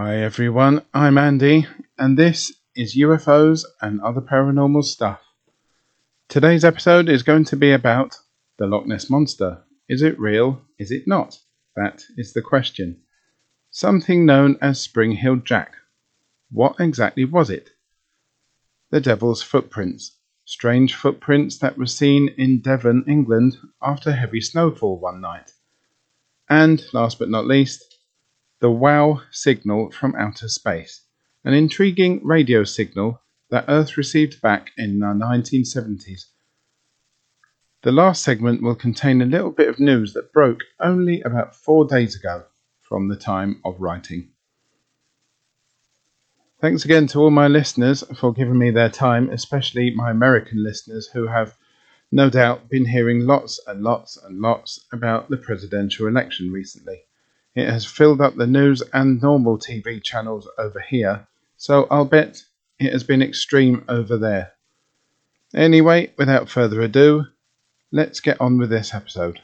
Hi everyone, I'm Andy, and this is UFOs and other paranormal stuff. Today's episode is going to be about the Loch Ness Monster. Is it real? Is it not? That is the question. Something known as Spring Heel Jack. What exactly was it? The Devil's Footprints. Strange footprints that were seen in Devon, England after heavy snowfall one night. And last but not least, the WOW signal from outer space, an intriguing radio signal that Earth received back in the 1970s. The last segment will contain a little bit of news that broke only about four days ago from the time of writing. Thanks again to all my listeners for giving me their time, especially my American listeners who have no doubt been hearing lots and lots and lots about the presidential election recently. It has filled up the news and normal TV channels over here, so I'll bet it has been extreme over there. Anyway, without further ado, let's get on with this episode.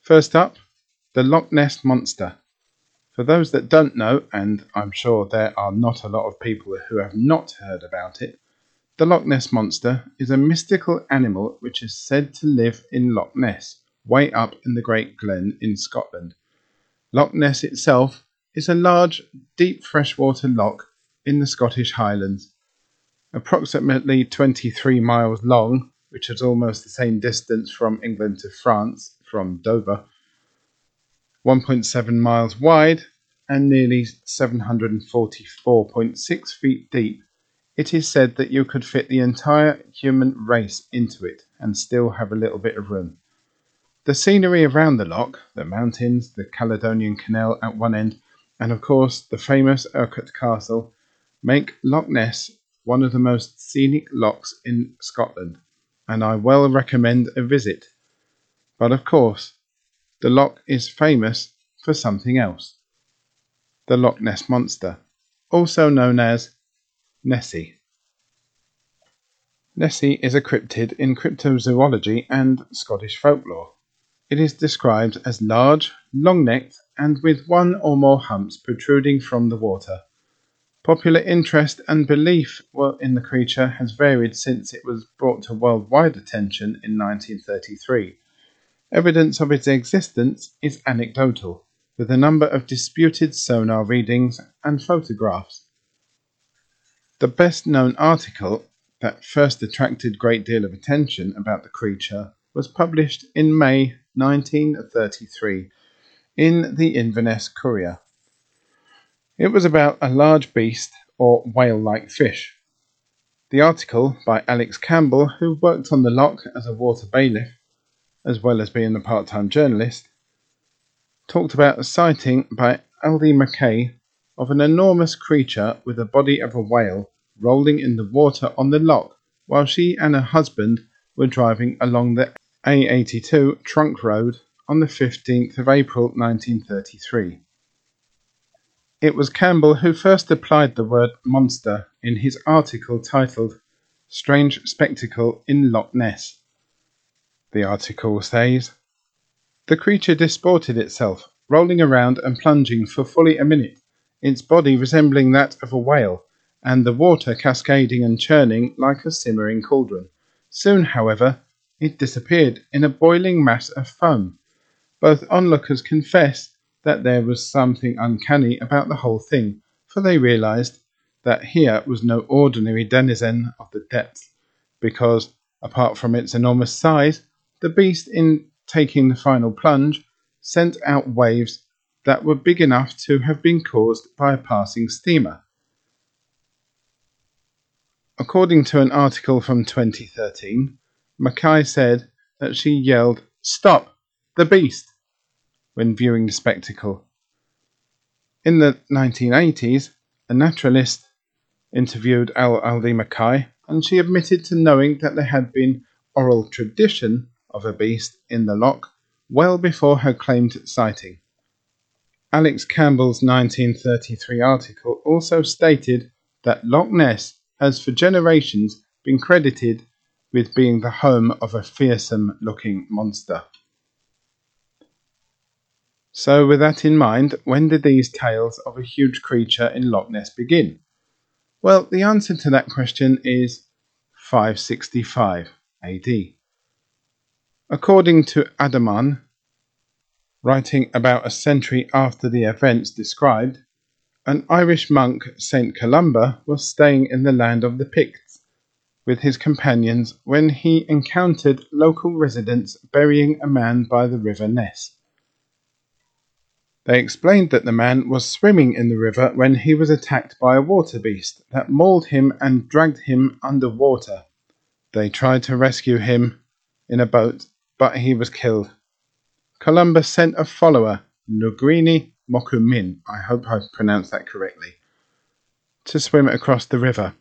First up, the Loch Ness Monster. For those that don't know, and I'm sure there are not a lot of people who have not heard about it, the Loch Ness Monster is a mystical animal which is said to live in Loch Ness, way up in the Great Glen in Scotland. Loch Ness itself is a large, deep freshwater loch in the Scottish Highlands. Approximately 23 miles long, which is almost the same distance from England to France from Dover, 1.7 miles wide, and nearly 744.6 feet deep, it is said that you could fit the entire human race into it and still have a little bit of room. The scenery around the loch, the mountains, the Caledonian Canal at one end, and of course the famous Urquhart Castle, make Loch Ness one of the most scenic lochs in Scotland, and I well recommend a visit. But of course, the loch is famous for something else. The Loch Ness Monster, also known as Nessie. Nessie is a cryptid in cryptozoology and Scottish folklore. It is described as large, long necked, and with one or more humps protruding from the water. Popular interest and belief in the creature has varied since it was brought to worldwide attention in 1933. Evidence of its existence is anecdotal, with a number of disputed sonar readings and photographs. The best known article that first attracted great deal of attention about the creature was published in May 1933 in the Inverness Courier. It was about a large beast or whale like fish. The article by Alex Campbell, who worked on the loch as a water bailiff, as well as being a part time journalist, talked about a sighting by Aldie Mackay of an enormous creature with the body of a whale rolling in the water on the loch while she and her husband were driving along the A82 Trunk Road on the 15th of April 1933. It was Campbell who first applied the word monster in his article titled Strange Spectacle in Loch Ness. The article says The creature disported itself, rolling around and plunging for fully a minute, its body resembling that of a whale, and the water cascading and churning like a simmering cauldron. Soon, however, it disappeared in a boiling mass of foam. Both onlookers confessed that there was something uncanny about the whole thing, for they realized that here was no ordinary denizen of the depths, because, apart from its enormous size, the beast, in taking the final plunge, sent out waves that were big enough to have been caused by a passing steamer. According to an article from 2013, Mackay said that she yelled, Stop! The beast! when viewing the spectacle. In the 1980s, a naturalist interviewed Al Aldie Mackay, and she admitted to knowing that there had been oral tradition of a beast in the loch well before her claimed sighting. Alex Campbell's 1933 article also stated that Loch Ness has for generations been credited with being the home of a fearsome looking monster. So, with that in mind, when did these tales of a huge creature in Loch Ness begin? Well, the answer to that question is 565 AD. According to Adamnan, writing about a century after the events described, an Irish monk, St. Columba, was staying in the land of the Picts with his companions when he encountered local residents burying a man by the river Ness. They explained that the man was swimming in the river when he was attacked by a water beast that mauled him and dragged him under water. They tried to rescue him in a boat, but he was killed. Columbus sent a follower, Lugrini Mokumin, I hope I pronounced that correctly, to swim across the river.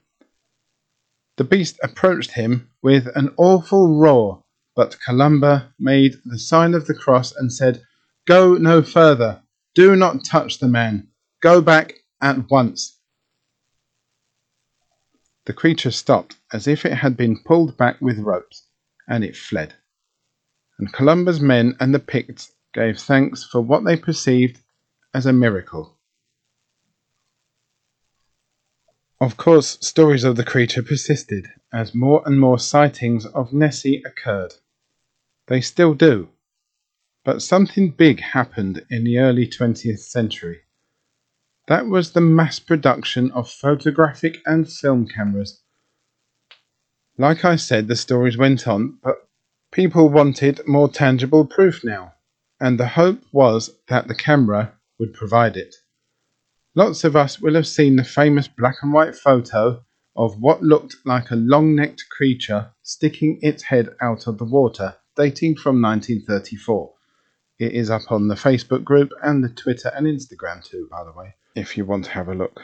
The beast approached him with an awful roar, but Columba made the sign of the cross and said, Go no further. Do not touch the man. Go back at once. The creature stopped as if it had been pulled back with ropes, and it fled. And Columba's men and the Picts gave thanks for what they perceived as a miracle. Of course, stories of the creature persisted as more and more sightings of Nessie occurred. They still do, but something big happened in the early 20th century. That was the mass production of photographic and film cameras. Like I said, the stories went on, but people wanted more tangible proof now, and the hope was that the camera would provide it. Lots of us will have seen the famous black and white photo of what looked like a long necked creature sticking its head out of the water, dating from 1934. It is up on the Facebook group and the Twitter and Instagram too, by the way, if you want to have a look.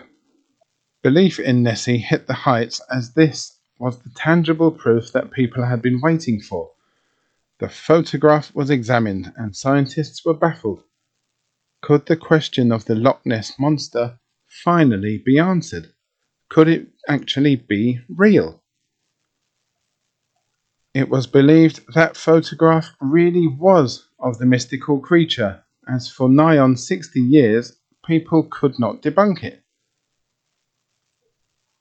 Belief in Nessie hit the heights as this was the tangible proof that people had been waiting for. The photograph was examined and scientists were baffled. Could the question of the Loch Ness monster finally be answered? Could it actually be real? It was believed that photograph really was of the mystical creature, as for nigh on sixty years people could not debunk it.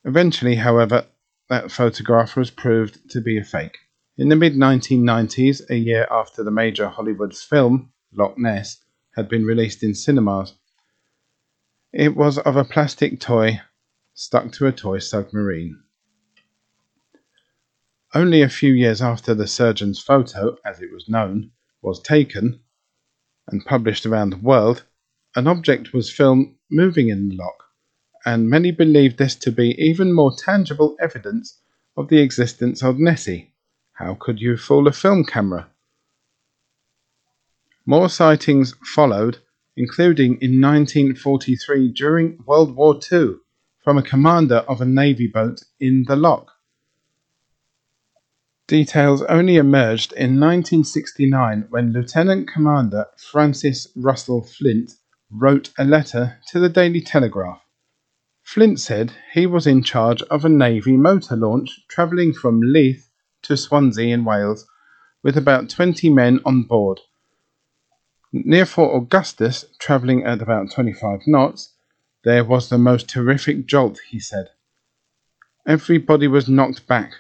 Eventually, however, that photograph was proved to be a fake. In the mid 1990s, a year after the major Hollywood film, Loch Ness, had been released in cinemas, it was of a plastic toy stuck to a toy submarine. Only a few years after the surgeon's photo, as it was known, was taken and published around the world, an object was filmed moving in the loch, and many believed this to be even more tangible evidence of the existence of Nessie. How could you fool a film camera? More sightings followed, including in 1943 during World War II from a commander of a navy boat in the loch. Details only emerged in 1969 when Lieutenant Commander Francis Russell Flint wrote a letter to the Daily Telegraph. Flint said he was in charge of a Navy motor launch travelling from Leith to Swansea in Wales with about 20 men on board. Near Fort Augustus, travelling at about 25 knots, there was the most terrific jolt, he said. Everybody was knocked back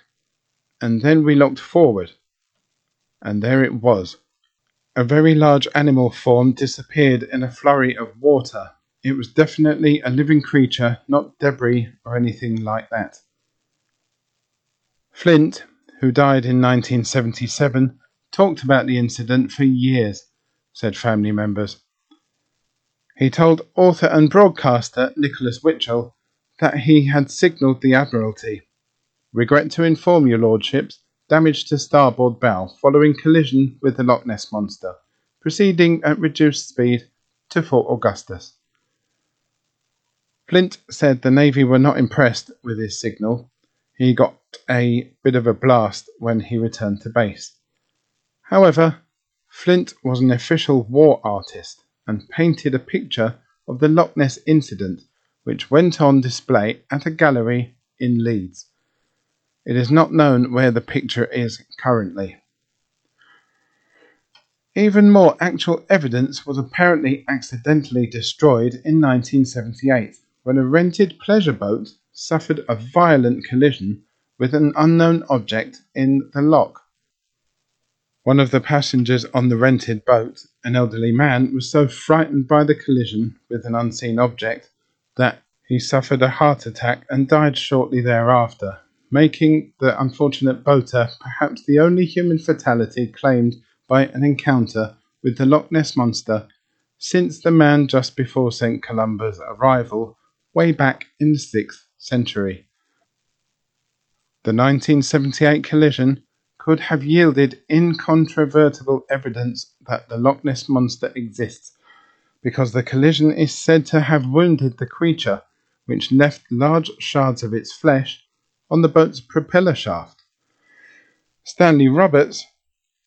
and then we looked forward, and there it was. A very large animal form disappeared in a flurry of water. It was definitely a living creature, not debris or anything like that. Flint, who died in 1977, talked about the incident for years, said family members. He told author and broadcaster Nicholas Witchell that he had signalled the Admiralty Regret to inform your lordships, damage to starboard bow following collision with the Loch Ness Monster, proceeding at reduced speed to Fort Augustus. Flint said the Navy were not impressed with his signal. He got a bit of a blast when he returned to base. However, Flint was an official war artist and painted a picture of the Loch Ness incident, which went on display at a gallery in Leeds. It is not known where the picture is currently. Even more actual evidence was apparently accidentally destroyed in 1978 when a rented pleasure boat suffered a violent collision with an unknown object in the loch. One of the passengers on the rented boat, an elderly man, was so frightened by the collision with an unseen object that he suffered a heart attack and died shortly thereafter, making the unfortunate boater perhaps the only human fatality claimed by an encounter with the Loch Ness Monster since the man just before St. Columba's arrival way back in the 6th century. The 1978 collision could have yielded incontrovertible evidence that the Loch Ness Monster exists, because the collision is said to have wounded the creature, which left large shards of its flesh on the boat's propeller shaft. Stanley Roberts,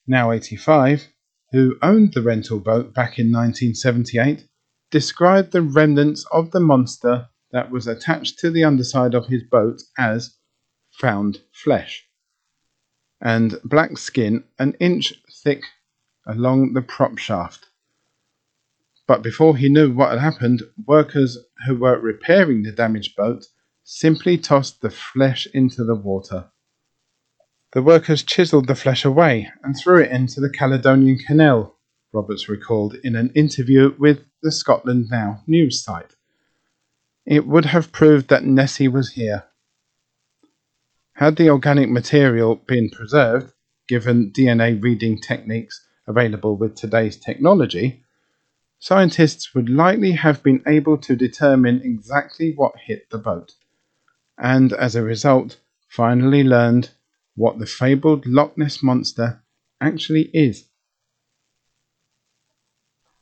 now 85, who owned the rental boat back in 1978, described the remnants of the monster that was attached to the underside of his boat as found flesh and black skin an inch thick along the prop shaft. But before he knew what had happened, workers who were repairing the damaged boat simply tossed the flesh into the water. The workers chiselled the flesh away and threw it into the Caledonian Canal, Roberts recalled in an interview with the Scotland Now news site. It would have proved that Nessie was here. Had the organic material been preserved, given DNA reading techniques available with today's technology, scientists would likely have been able to determine exactly what hit the boat, and as a result, finally learned what the fabled Loch Ness Monster actually is.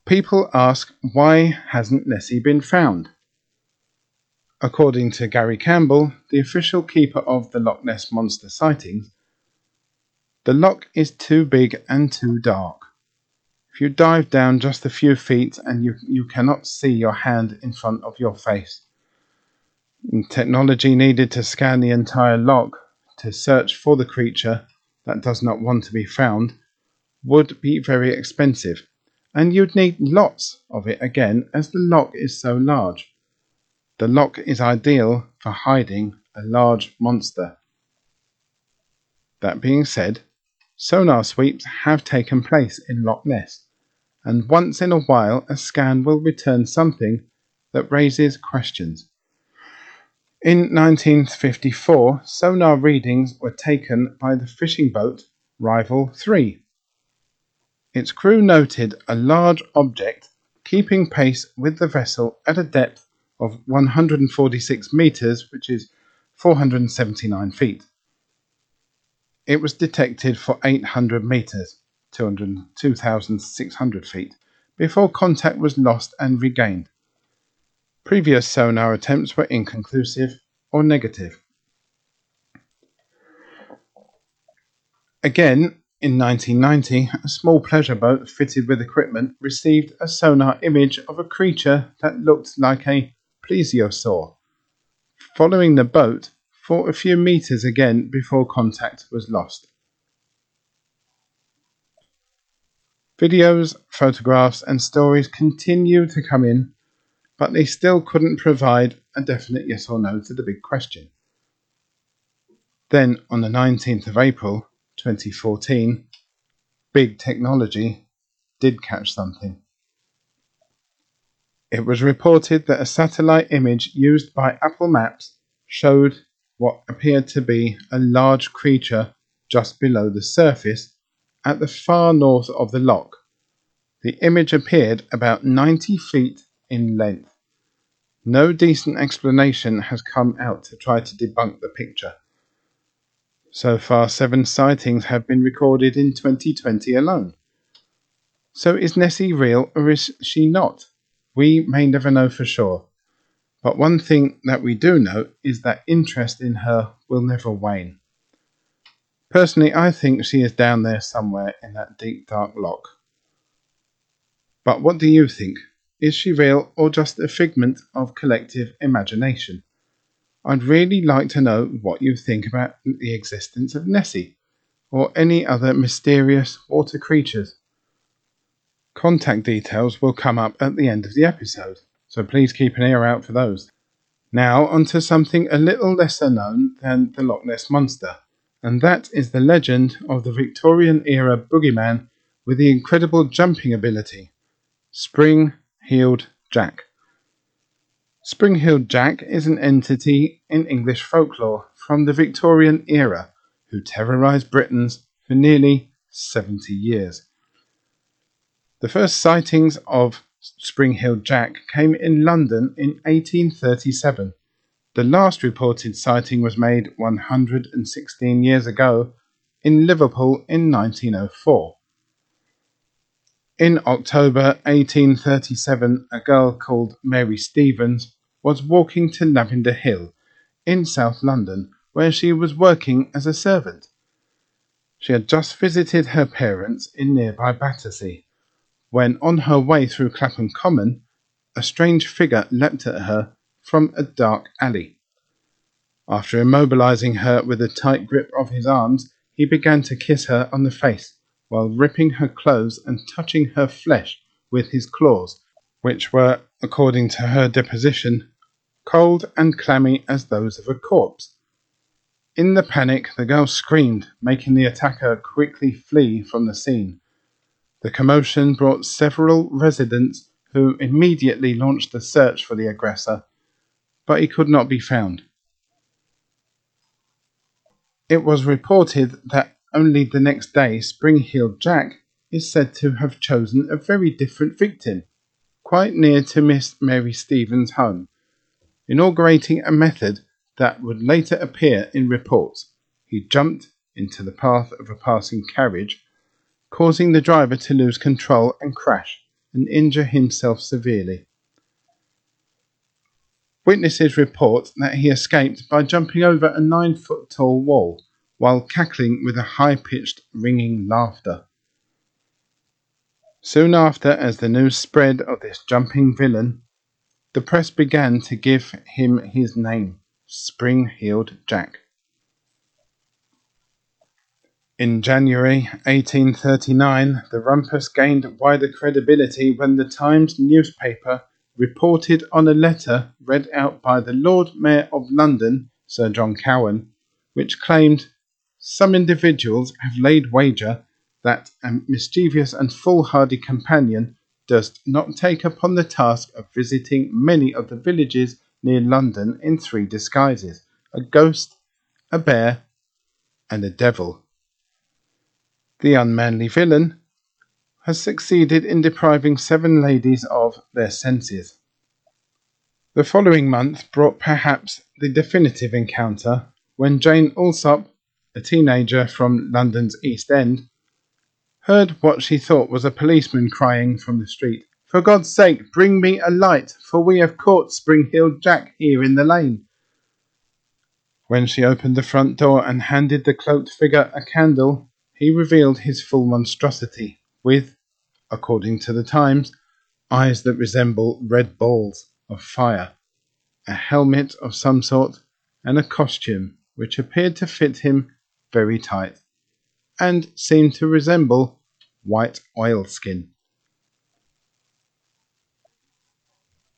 People ask why hasn't Nessie been found? According to Gary Campbell, the official keeper of the Loch Ness Monster sightings, the loch is too big and too dark. If you dive down just a few feet and you, you cannot see your hand in front of your face. Technology needed to scan the entire loch to search for the creature that does not want to be found would be very expensive, and you'd need lots of it again as the loch is so large. The loch is ideal for hiding a large monster. That being said, sonar sweeps have taken place in Loch Ness, and once in a while a scan will return something that raises questions. In 1954, sonar readings were taken by the fishing boat Rival 3. Its crew noted a large object keeping pace with the vessel at a depth of 146 meters, which is 479 feet. It was detected for 800 meters, 2,600 feet, before contact was lost and regained. Previous sonar attempts were inconclusive or negative. Again, in 1990, a small pleasure boat fitted with equipment received a sonar image of a creature that looked like a plesiosaur, following the boat for a few meters again before contact was lost. Videos, photographs, and stories continue to come in, but they still couldn't provide a definite yes or no to the big question. Then, on the 19th of April 2014, big technology did catch something. It was reported that a satellite image used by Apple Maps showed what appeared to be a large creature just below the surface at the far north of the loch. The image appeared about 90 feet in length. No decent explanation has come out to try to debunk the picture. So far, seven sightings have been recorded in 2020 alone. So is Nessie real or is she not? We may never know for sure, but one thing that we do know is that interest in her will never wane. Personally, I think she is down there somewhere in that deep dark loch. But what do you think? Is she real or just a figment of collective imagination? I'd really like to know what you think about the existence of Nessie or any other mysterious water creatures. Contact details will come up at the end of the episode, so please keep an ear out for those. Now, onto something a little lesser known than the Loch Ness Monster, and that is the legend of the Victorian era boogeyman with the incredible jumping ability Spring Heeled Jack. Spring Heeled Jack is an entity in English folklore from the Victorian era who terrorized Britons for nearly 70 years. The first sightings of Spring Heeled Jack came in London in 1837. The last reported sighting was made 116 years ago in Liverpool in 1904. In October 1837, a girl called Mary Stevens was walking to Lavender Hill in South London, where she was working as a servant. She had just visited her parents in nearby Battersea when, on her way through Clapham Common, a strange figure leapt at her from a dark alley. After immobilizing her with a tight grip of his arms, he began to kiss her on the face, while ripping her clothes and touching her flesh with his claws, which were, according to her deposition, cold and clammy as those of a corpse. In the panic, the girl screamed, making the attacker quickly flee from the scene. The commotion brought several residents who immediately launched a search for the aggressor, but he could not be found. It was reported that only the next day Spring-Heeled Jack is said to have chosen a very different victim, quite near to Miss Mary Stevens' home, inaugurating a method that would later appear in reports. He jumped into the path of a passing carriage causing the driver to lose control and crash and injure himself severely. Witnesses report that he escaped by jumping over a nine foot tall wall while cackling with a high pitched ringing laughter. Soon after, as the news spread of this jumping villain, the press began to give him his name, Spring Heeled Jack. In January 1839, the rumpus gained wider credibility when the Times newspaper reported on a letter read out by the Lord Mayor of London, Sir John Cowan, which claimed some individuals have laid wager that a mischievous and foolhardy companion does not take upon the task of visiting many of the villages near London in three disguises a ghost, a bear, and a devil. The unmanly villain has succeeded in depriving seven ladies of their senses. The following month brought perhaps the definitive encounter when Jane Alsop, a teenager from London's East End, heard what she thought was a policeman crying from the street, For God's sake, bring me a light, for we have caught Spring Jack here in the lane. When she opened the front door and handed the cloaked figure a candle, he revealed his full monstrosity, with, according to the Times, eyes that resemble red balls of fire, a helmet of some sort, and a costume which appeared to fit him very tight, and seemed to resemble white oilskin.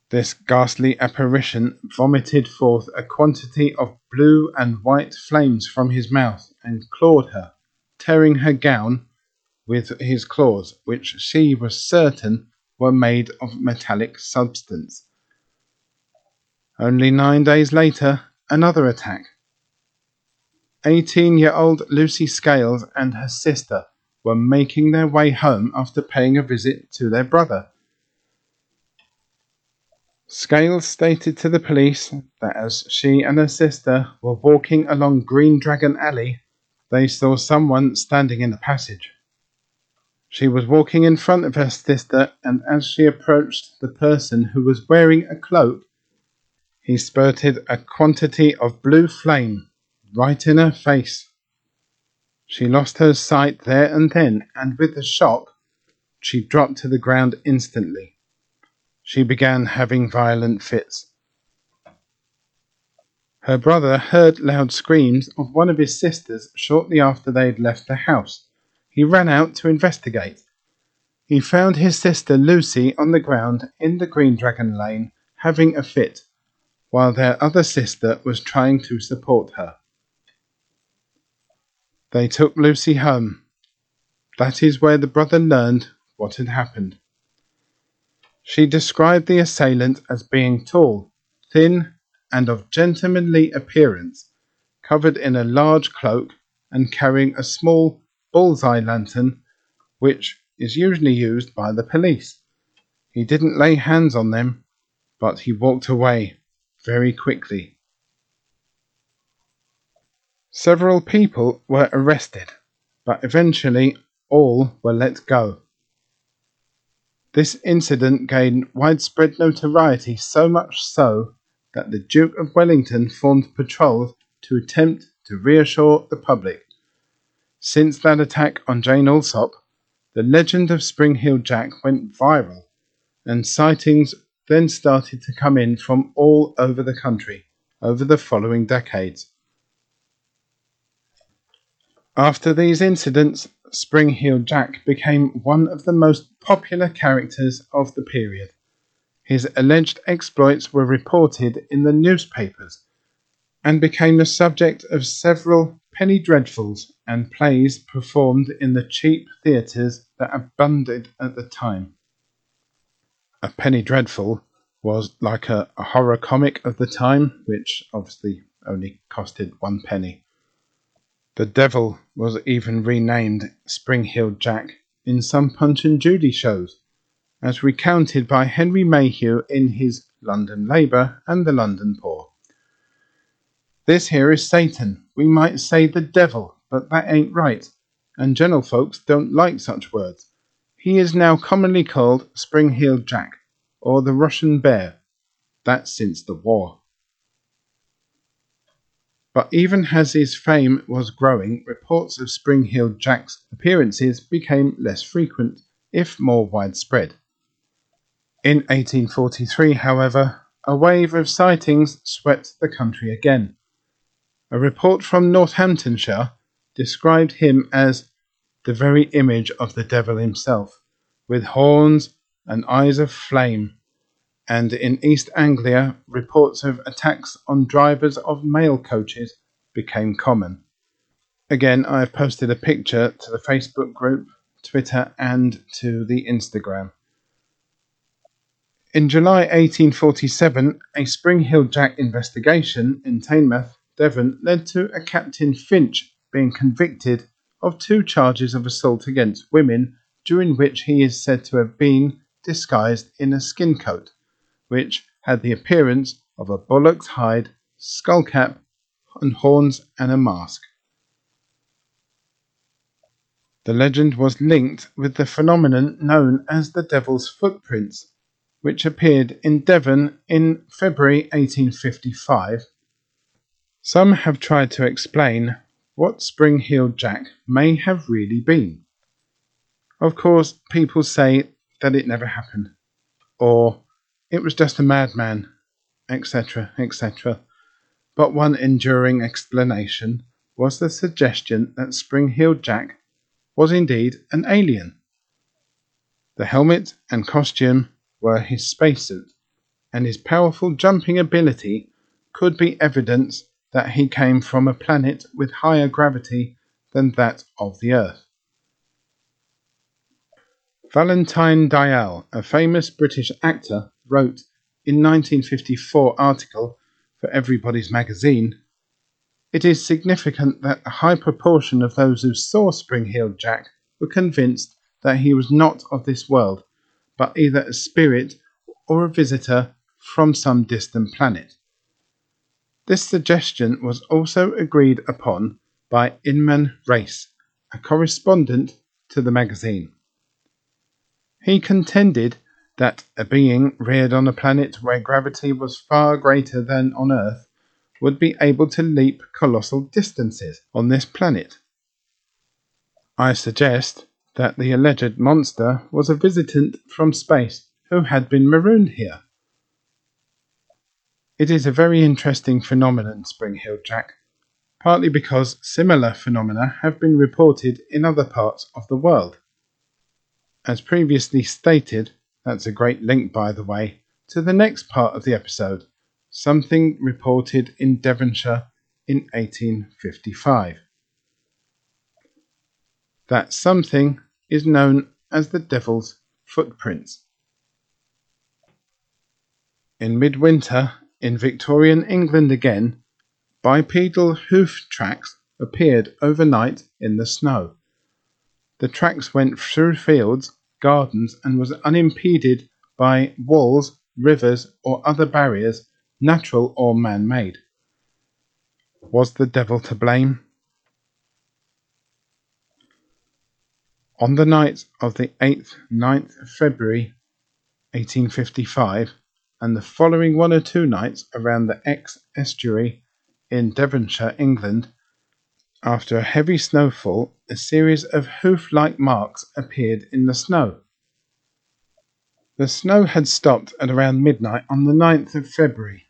This ghastly apparition vomited forth a quantity of blue and white flames from his mouth and clawed her tearing her gown with his claws, which she was certain were made of metallic substance. Only nine days later, another attack. 18 year old Lucy Scales and her sister were making their way home after paying a visit to their brother. Scales stated to the police that as she and her sister were walking along Green Dragon Alley, they saw someone standing in the passage. She was walking in front of her sister, and as she approached the person who was wearing a cloak, he spurted a quantity of blue flame right in her face. She lost her sight there and then, and with the shock, she dropped to the ground instantly. She began having violent fits. Her brother heard loud screams of one of his sisters shortly after they had left the house. He ran out to investigate. He found his sister Lucy on the ground in the Green Dragon Lane having a fit, while their other sister was trying to support her. They took Lucy home. That is where the brother learned what had happened. She described the assailant as being tall, thin, and of gentlemanly appearance, covered in a large cloak and carrying a small bull's-eye lantern, which is usually used by the police. He didn't lay hands on them but he walked away very quickly. Several people were arrested, but eventually all were let go. This incident gained widespread notoriety, so much so that the Duke of Wellington formed patrols to attempt to reassure the public. Since that attack on Jane Alsop, the legend of Spring Heel Jack went viral, and sightings then started to come in from all over the country over the following decades. After these incidents, Spring Heel Jack became one of the most popular characters of the period. His alleged exploits were reported in the newspapers and became the subject of several penny dreadfuls and plays performed in the cheap theatres that abounded at the time a penny dreadful was like a, a, horror comic of the time, which obviously only costed one penny. The devil was even renamed Spring Heel Jack in some Punch and Judy shows, as recounted by Henry Mayhew in his London Labour and the London Poor. This here is Satan. We might say the devil, but that ain't right, and gentlefolks don't like such words. He is now commonly called Spring-Heeled Jack, or the Russian Bear. That's since the war. But even as his fame was growing, reports of Spring-Heeled Jack's appearances became less frequent, if more widespread. In 1843, however, a wave of sightings swept the country again. A report from Northamptonshire described him as the very image of the devil himself, with horns and eyes of flame, and in East Anglia reports of attacks on drivers of mail coaches became common. Again, I have posted a picture to the Facebook group, Twitter, and to the Instagram. In July 1847, a Spring Heel Jack investigation in Teignmouth, Devon, led to a Captain Finch being convicted of two charges of assault against women, during which he is said to have been disguised in a skin coat, which had the appearance of a bullock's hide, skull cap, and horns and a mask. The legend was linked with the phenomenon known as the Devil's Footprints, which appeared in Devon in February 1855. Some have tried to explain what Spring Heeled Jack may have really been. Of course, people say that it never happened, or it was just a madman, etc., etc. But one enduring explanation was the suggestion that Spring Heeled Jack was indeed an alien. The helmet and costume were his spacesuit, and his powerful jumping ability could be evidence that he came from a planet with higher gravity than that of the Earth. Valentine Dyall, a famous British actor, wrote in 1954 article for Everybody's Magazine, it is significant that a high proportion of those who saw Spring-Heeled Jack were convinced that he was not of this world, but either a spirit or a visitor from some distant planet. This suggestion was also agreed upon by Inman Race, a correspondent to the magazine. He contended that a being reared on a planet where gravity was far greater than on Earth would be able to leap colossal distances on this planet. I suggest that the alleged monster was a visitant from space who had been marooned here. It is a very interesting phenomenon, Spring-Heeled Jack, partly because similar phenomena have been reported in other parts of the world. as previously stated, that's a great link by the way, to the next part of the episode, something reported in Devonshire in 1855. That something is known as the Devil's Footprints. In midwinter, in Victorian England again, bipedal hoof tracks appeared overnight in the snow. The tracks went through fields, gardens, and was unimpeded by walls, rivers, or other barriers, natural or man made. Was the devil to blame? On the night of the 8th 9th February 1855, and the following one or two nights around the Exe estuary in Devonshire, England, after a heavy snowfall, a series of hoof-like marks appeared in the snow. The snow had stopped at around midnight on the 9th of February,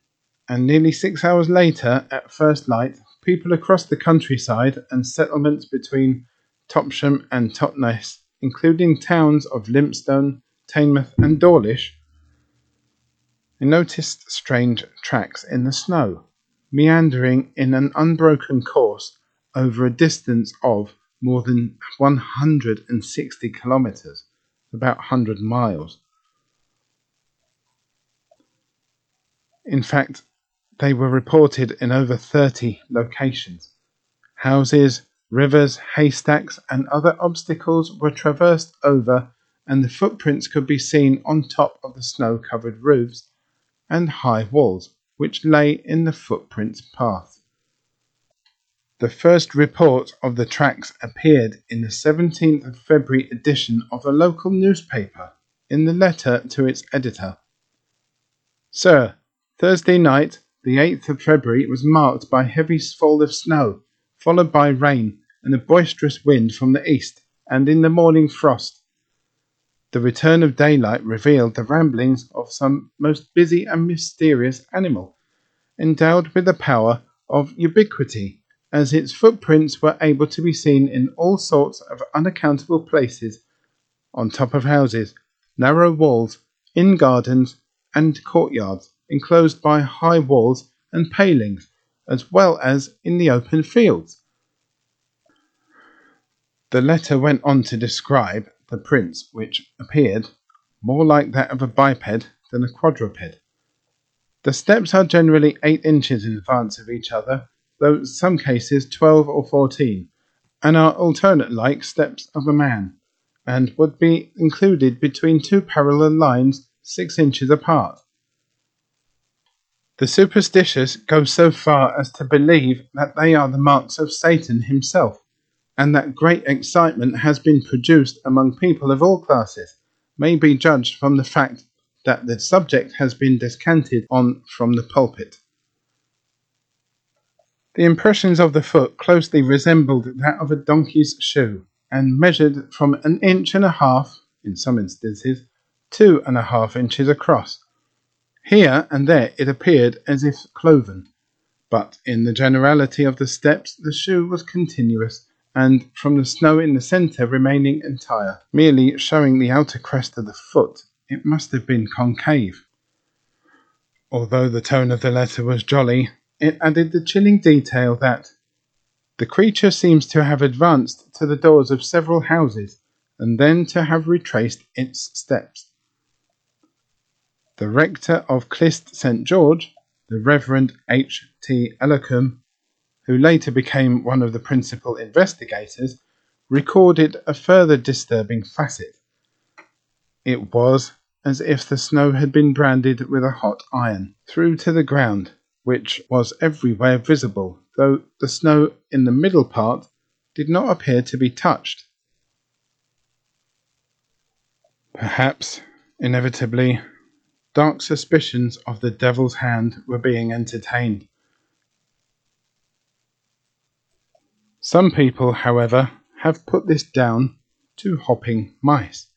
and nearly six hours later, at first light, people across the countryside and settlements between Topsham and Totnes, including towns of Lympstone, Teignmouth, and Dawlish, I noticed strange tracks in the snow, meandering in an unbroken course over a distance of more than 160 kilometers, about 100 miles. In fact, they were reported in over 30 locations. Houses, rivers, haystacks, and other obstacles were traversed over, and the footprints could be seen on top of the snow covered roofs and high walls which lay in the footprints path. The first report of the tracks appeared in the 17th of February edition of a local newspaper in the letter to its editor. Sir, Thursday night, the 8th of February, was marked by heavy fall of snow, followed by rain and a boisterous wind from the east, and in the morning frost. The return of daylight revealed the ramblings of some most busy and mysterious animal, endowed with the power of ubiquity as its footprints were able to be seen in all sorts of unaccountable places on top of houses, narrow walls, in gardens and courtyards enclosed by high walls and palings, as well as in the open fields. The letter went on to describe the prints, which appeared more like that of a biped than a quadruped. The steps are generally eight inches in advance of each other though in some cases 12 or 14, and are alternate like steps of a man, and would be included between two parallel lines 6 inches apart. The superstitious go so far as to believe that they are the marks of Satan himself, and that great excitement has been produced among people of all classes may be judged from the fact that the subject has been descanted on from the pulpit. The impressions of the foot closely resembled that of a donkey's shoe, and measured from an inch and a half, in some instances, two and a half inches across. Here and there it appeared as if cloven, but in the generality of the steps the shoe was continuous, and from the snow in the centre remaining entire, merely showing the outer crest of the foot, it must have been concave. Although the tone of the letter was jolly, it added the chilling detail that the creature seems to have advanced to the doors of several houses and then to have retraced its steps. The rector of Clyst St. George, the Reverend H. T. Ellacombe, who later became one of the principal investigators, recorded a further disturbing facet. It was as if the snow had been branded with a hot iron through to the ground which was everywhere visible, though the snow in the middle part did not appear to be touched. Perhaps, inevitably, dark suspicions of the devil's hand were being entertained. Some people, however, have put this down to hopping mice.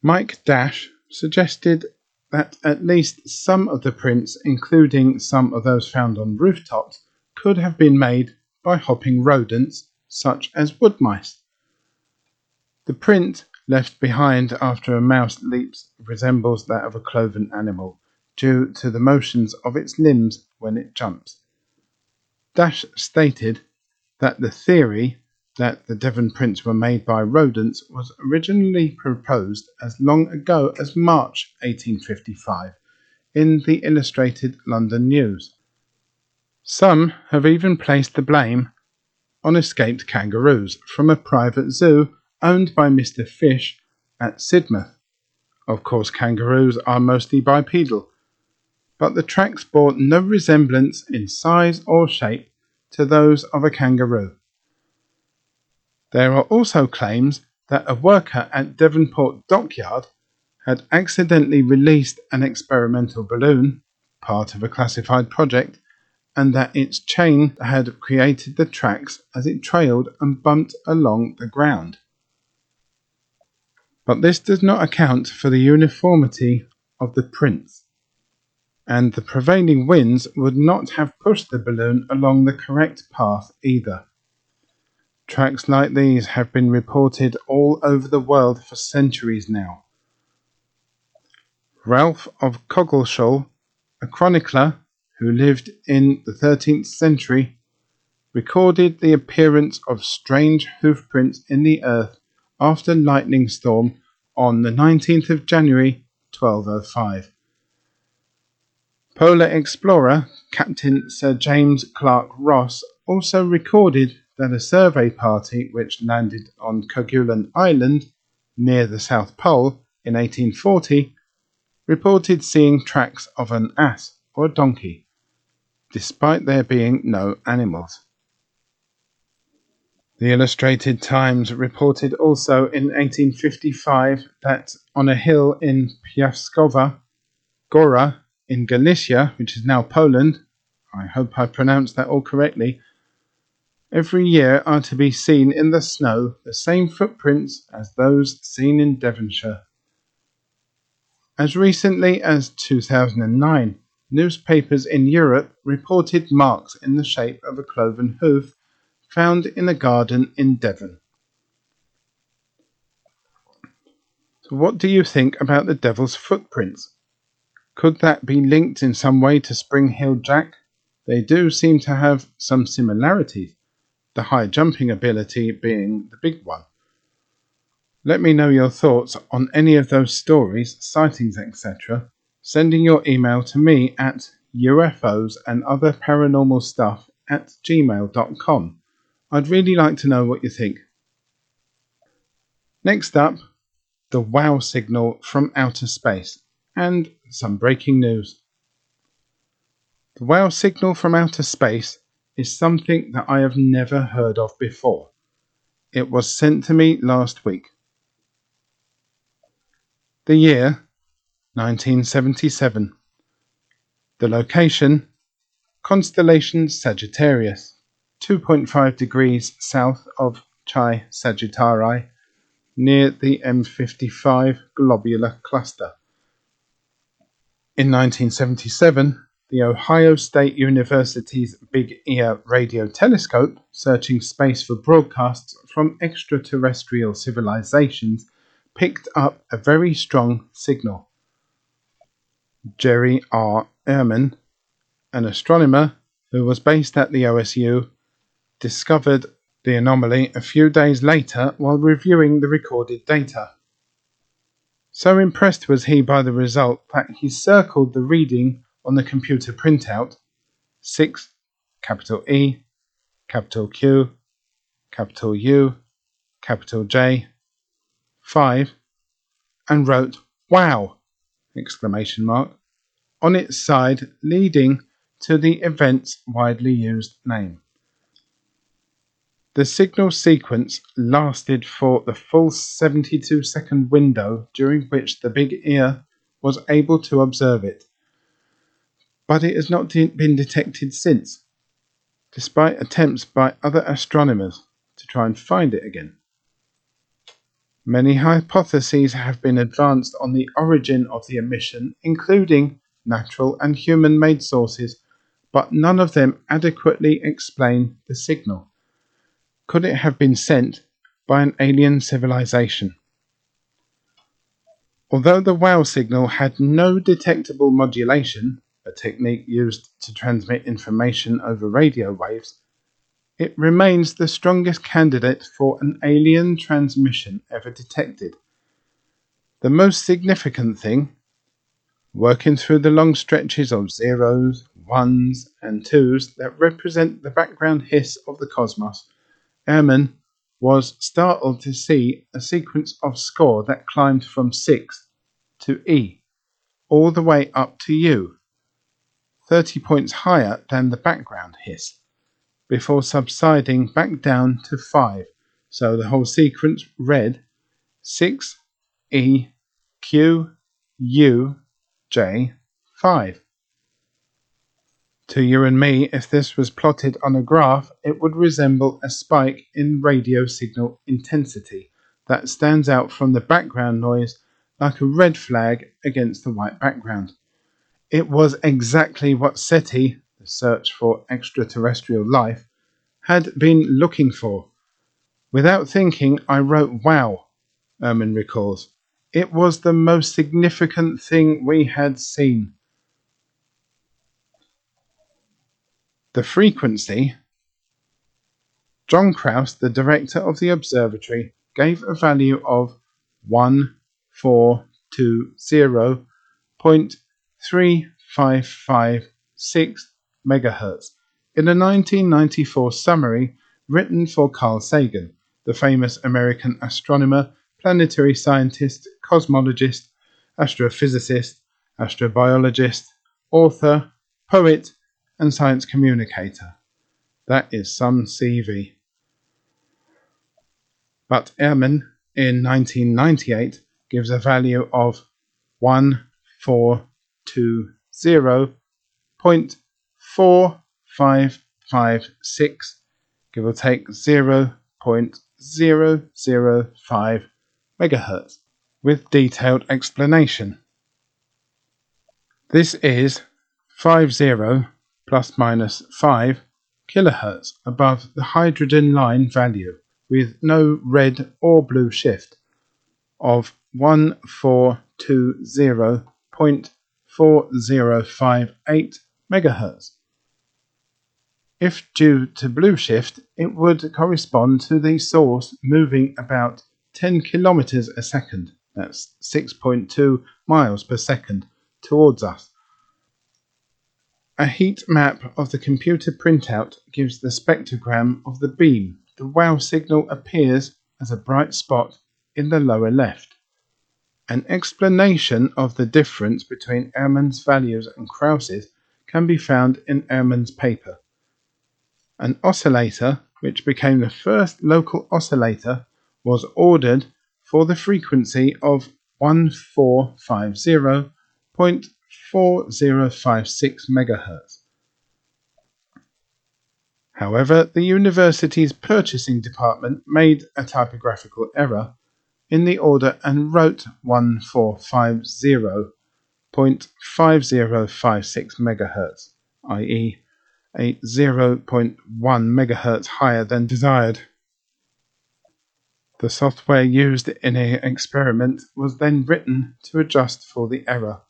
Mike Dash suggested that at least some of the prints, including some of those found on rooftops, could have been made by hopping rodents such as wood mice. The print left behind after a mouse leaps resembles that of a cloven animal due to the motions of its limbs when it jumps. Dash stated that the theory that the Devon prints were made by rodents was originally proposed as long ago as March 1855 in the Illustrated London News. Some have even placed the blame on escaped kangaroos from a private zoo owned by Mr. Fish at Sidmouth. Of course, kangaroos are mostly bipedal, but the tracks bore no resemblance in size or shape to those of a kangaroo. There are also claims that a worker at Devonport Dockyard had accidentally released an experimental balloon, part of a classified project, and that its chain had created the tracks as it trailed and bumped along the ground. But this does not account for the uniformity of the prints, and the prevailing winds would not have pushed the balloon along the correct path either. Tracks like these have been reported all over the world for centuries now. Ralph of Coggeshall, a chronicler who lived in the 13th century, recorded the appearance of strange hoofprints in the earth after lightning storm on the 19th of January 1205. Polar explorer Captain Sir James Clark Ross also recorded that a survey party which landed on Kerguelen Island near the South Pole in 1840 reported seeing tracks of an ass or donkey, despite there being no animals. The Illustrated Times reported also in 1855 that on a hill in Piaskova, Gora, in Galicia, which is now Poland, I hope I pronounced that all correctly, every year are to be seen in the snow the same footprints as those seen in Devonshire. As recently as 2009, newspapers in Europe reported marks in the shape of a cloven hoof found in a garden in Devon. So, what do you think about the devil's footprints? Could that be linked in some way to Spring Heel Jack? They do seem to have some similarities, the high jumping ability being the big one. Let me know your thoughts on any of those stories, sightings, etc. Sending your email to me at UFOs and other paranormal stuff at gmail.com. I'd really like to know what you think. Next up, the WOW signal from outer space and some breaking news. The WOW signal from outer space is something that I have never heard of before. It was sent to me last week. The year 1977. The location Constellation Sagittarius, 2.5 degrees south of Chi Sagittarii, near the M55 globular cluster. In 1977, the Ohio State University's Big Ear radio telescope, searching space for broadcasts from extraterrestrial civilizations, picked up a very strong signal. Jerry R. Ehrman, an astronomer who was based at the OSU, discovered the anomaly a few days later while reviewing the recorded data. So impressed was he by the result that he circled the reading on the computer printout. 6 capital E, capital Q, capital U, capital J, 5 and wrote wow! exclamation mark on its side leading to the event's widely used name. The signal sequence lasted for the full 72 second window during which the big ear was able to observe it, but it has not de- been detected since, despite attempts by other astronomers to try and find it again. Many hypotheses have been advanced on the origin of the emission, including natural and human made sources, but none of them adequately explain the signal. Could it have been sent by an alien civilization. Although the WOW signal had no detectable modulation, a technique used to transmit information over radio waves, it remains the strongest candidate for an alien transmission ever detected. The most significant thing, working through the long stretches of zeros, ones, and twos that represent the background hiss of the cosmos, Ehrman was startled to see a sequence of score that climbed from 6 to E, all the way up to U, 30 points higher than the background hiss, before subsiding back down to 5. So the whole sequence read 6 E Q U J 5. To you and me, if this was plotted on a graph, it would resemble a spike in radio signal intensity that stands out from the background noise like a red flag against the white background. It was exactly what SETI, the search for extraterrestrial life, had been looking for. Without thinking, I wrote wow, Ehrman recalls. It was the most significant thing we had seen. The frequency. John Kraus, the director of the observatory, gave a value of 1420.3556 MHz in a 1994 summary written for Carl Sagan, the famous American astronomer, planetary scientist, cosmologist, astrophysicist, astrobiologist, author, poet, and science communicator. That is some CV. But Ehrman in 1998 gives a value of 1420.4556, give or take 0.005 megahertz, with detailed explanation. This is 50 plus minus 5 kilohertz above the hydrogen line value with no red or blue shift of 1420.4058 MHz. If due to blue shift, it would correspond to the source moving about 10 kilometers a second, that's 6.2 miles per second, towards us. A heat map of the computer printout gives the spectrogram of the beam. The WOW signal appears as a bright spot in the lower left. An explanation of the difference between Ehrman's values and Kraus's can be found in Ehrman's paper. An oscillator, which became the first local oscillator, was ordered for the frequency of 1450.4056 MHz. However, the university's purchasing department made a typographical error in the order and wrote 1450.5056 MHz, i.e., a 0.1 MHz higher than desired. The software used in an experiment was then written to adjust for the error.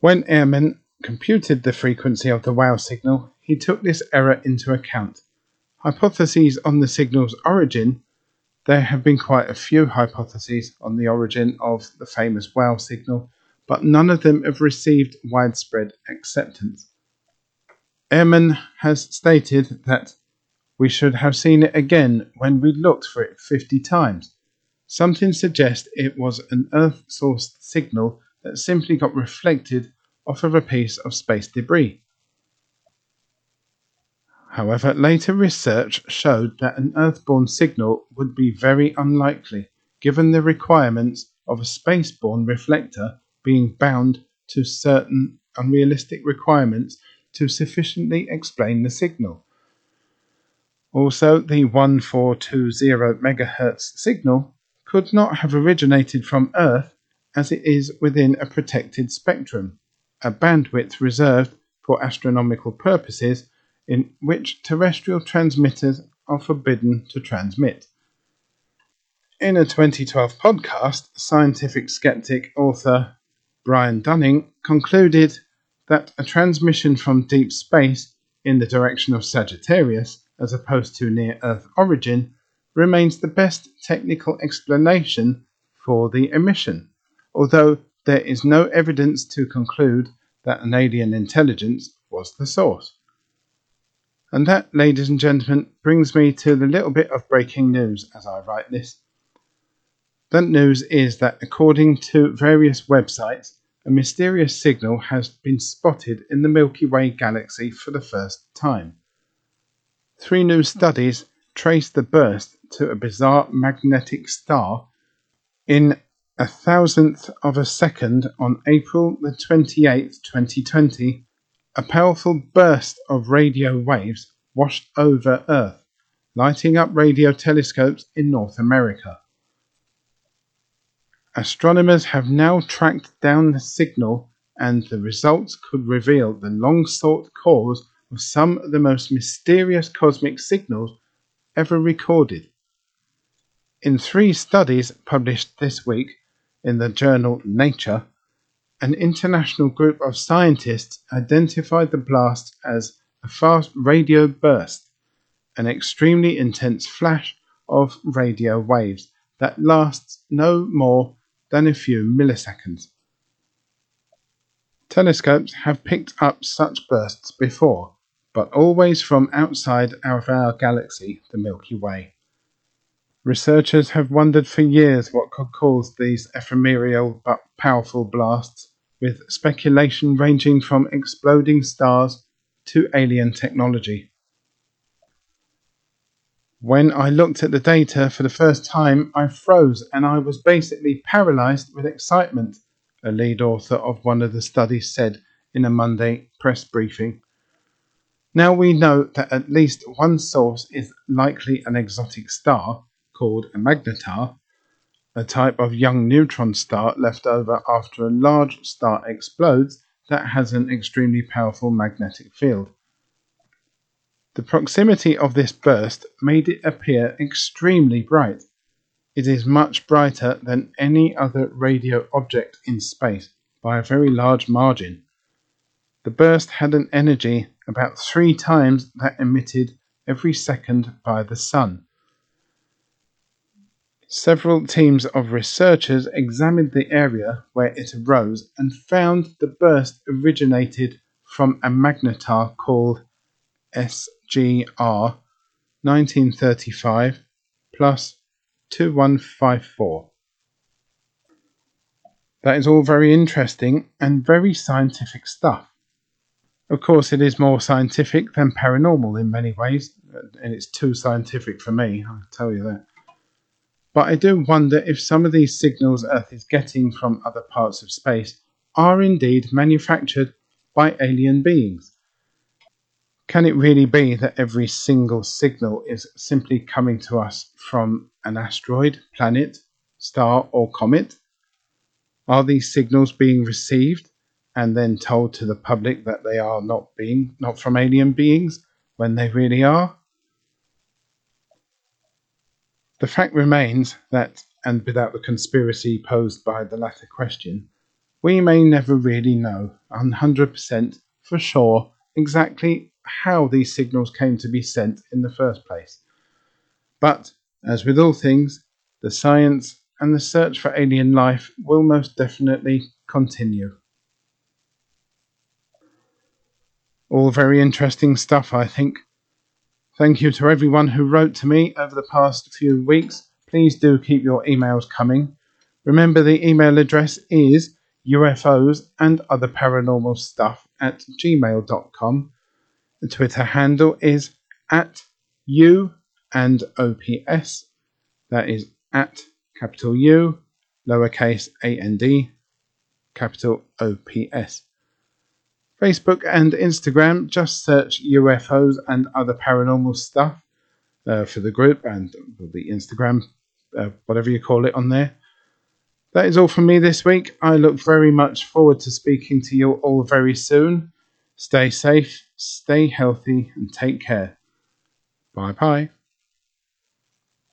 When Ehrman computed the frequency of the WOW signal, he took this error into account. Hypotheses on the signal's origin there have been quite a few hypotheses on the origin of the famous WOW signal, but none of them have received widespread acceptance. Ehrman has stated that we should have seen it again when we looked for it 50 times. Something suggests it was an Earth sourced signal that simply got reflected off of a piece of space debris. However, later research showed that an Earth-borne signal would be very unlikely, given the requirements of a space-borne reflector being bound to certain unrealistic requirements to sufficiently explain the signal. Also, the 1420 MHz signal could not have originated from Earth as it is within a protected spectrum, a bandwidth reserved for astronomical purposes in which terrestrial transmitters are forbidden to transmit. In a 2012 podcast, scientific skeptic author Brian Dunning concluded that a transmission from deep space in the direction of Sagittarius, as opposed to near Earth origin, remains the best technical explanation for the emission, although there is no evidence to conclude that an alien intelligence was the source. And that, ladies and gentlemen, brings me to the little bit of breaking news as I write this. That news is that according to various websites, a mysterious signal has been spotted in the Milky Way galaxy for the first time. Three new studies trace the burst to a bizarre magnetic star in a thousandth of a second on April the 28th, 2020. A powerful burst of radio waves washed over Earth, lighting up radio telescopes in North America. Astronomers have now tracked down the signal, and the results could reveal the long sought cause of some of the most mysterious cosmic signals ever recorded. In three studies published this week in the journal Nature, an international group of scientists identified the blast as a fast radio burst, an extremely intense flash of radio waves that lasts no more than a few milliseconds. Telescopes have picked up such bursts before, but always from outside of our galaxy, the Milky Way. Researchers have wondered for years what could cause these ephemeral but powerful blasts, with speculation ranging from exploding stars to alien technology. When I looked at the data for the first time, I froze and I was basically paralyzed with excitement, a lead author of one of the studies said in a Monday press briefing. Now we know that at least one source is likely an exotic star called a magnetar, a type of young neutron star left over after a large star explodes that has an extremely powerful magnetic field. The proximity of this burst made it appear extremely bright. It is much brighter than any other radio object in space by a very large margin. The burst had an energy about three times that emitted every second by the Sun. Several teams of researchers examined the area where it arose and found the burst originated from a magnetar called SGR 1935 plus 2154. That is all very interesting and very scientific stuff. Of course, it is more scientific than paranormal in many ways, and it's too scientific for me, I'll tell you that. But I do wonder if some of these signals Earth is getting from other parts of space are indeed manufactured by alien beings. Can it really be that every single signal is simply coming to us from an asteroid, planet, star, or comet? Are these signals being received and then told to the public that they are not being not from alien beings when they really are? The fact remains that, and without the conspiracy posed by the latter question, we may never really know 100% for sure exactly how these signals came to be sent in the first place. But, as with all things, the science and the search for alien life will most definitely continue. All very interesting stuff, I think. Thank you to everyone who wrote to me over the past few weeks. Please do keep your emails coming. Remember, the email address is UFOs and other paranormal stuff at gmail.com the Twitter handle is at U and OPS. That is at capital U, lowercase a and d, capital OPS. Facebook and Instagram, just search UFOs and other paranormal stuff uh, for the group and the Instagram, uh, whatever you call it, on there. That is all from me this week. I look very much forward to speaking to you all very soon. Stay safe, stay healthy, and take care. Bye bye.